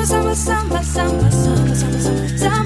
Summer, summer, summer, summer, summer, summer, summer, summer.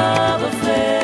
Love is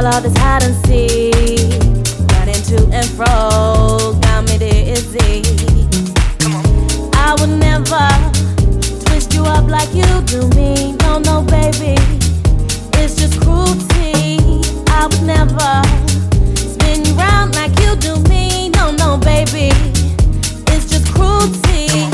all of this hide and seek. Running to and fro, got me dizzy. I would never twist you up like you do me. No, no, baby, it's just cruelty. I would never spin you round like you do me. No, no, baby, it's just cruelty.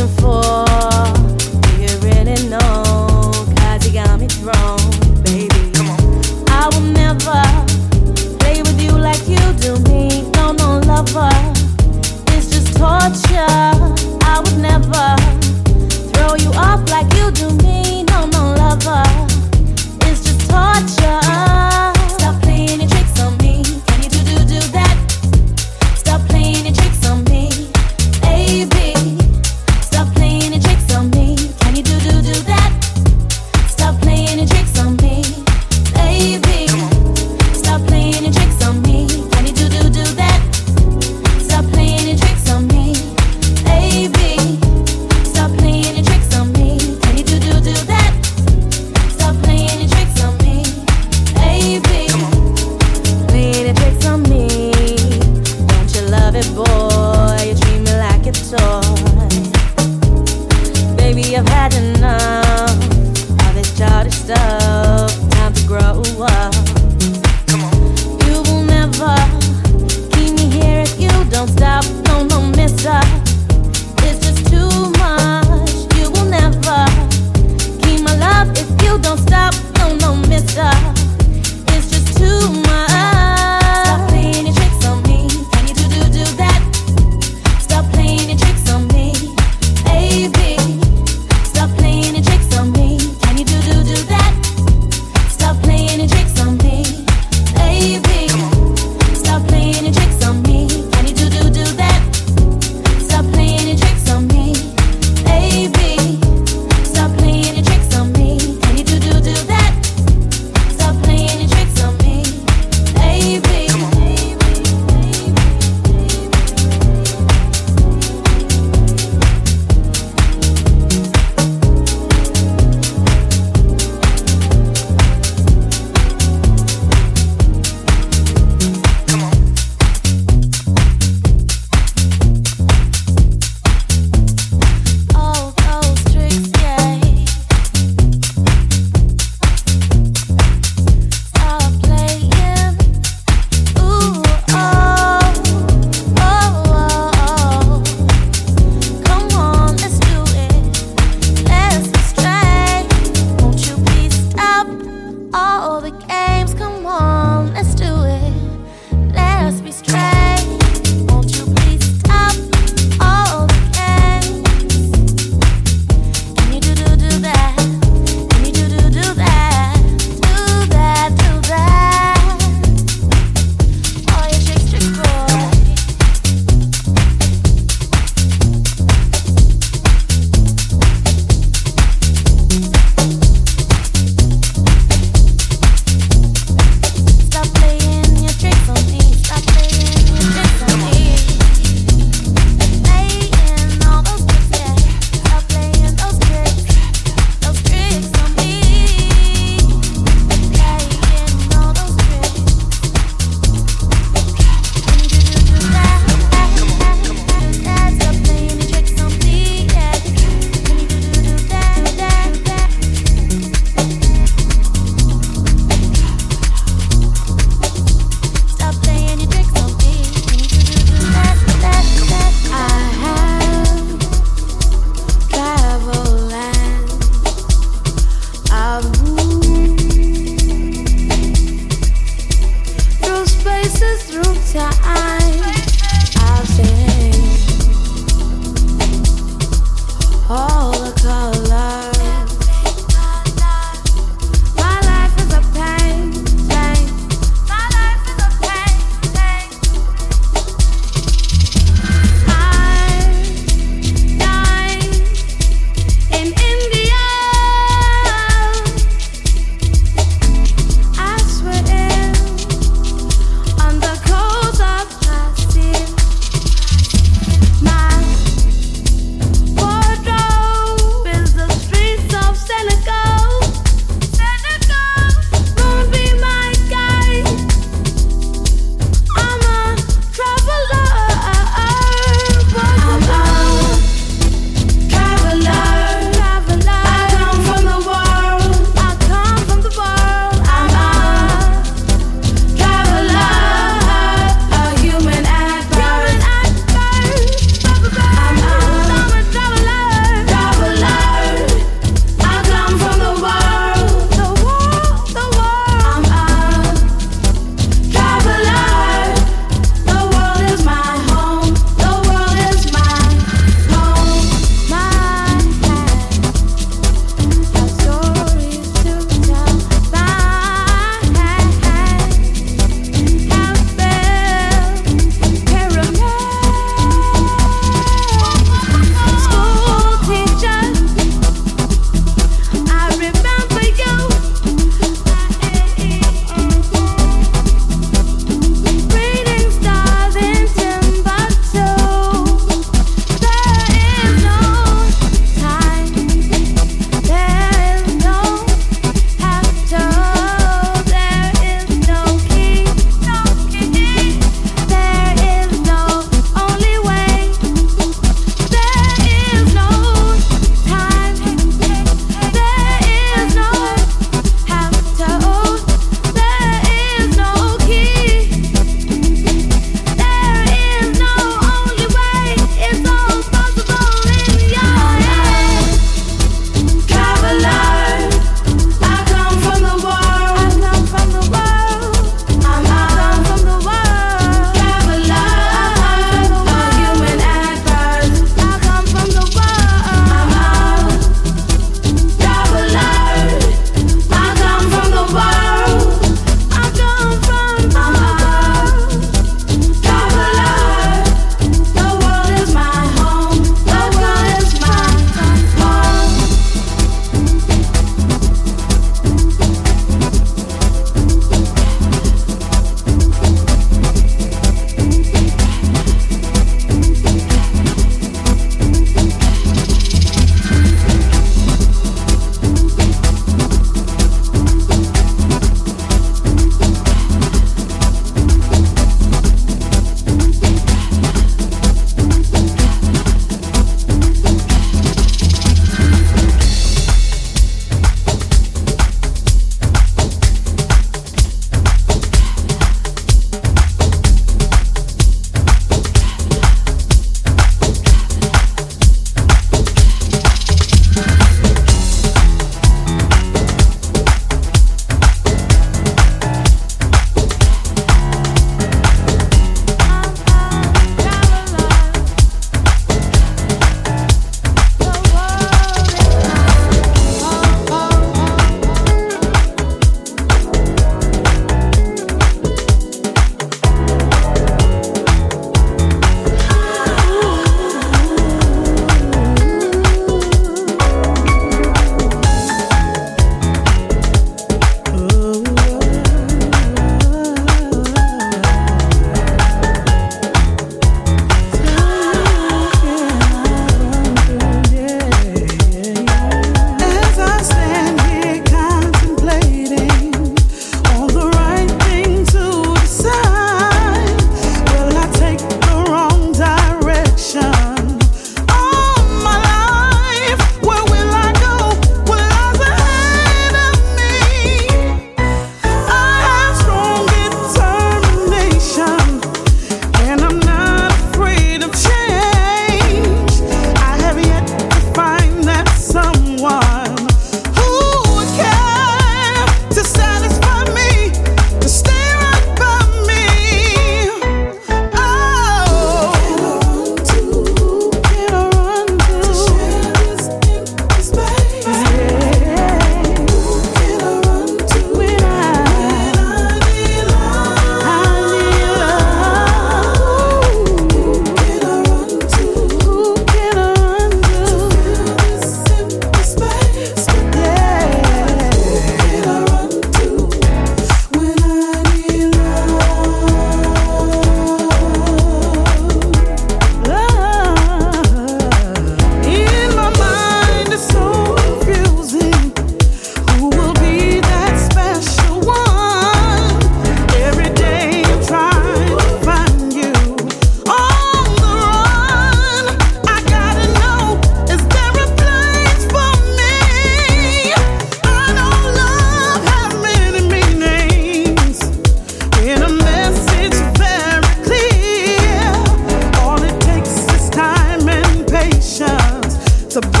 Some-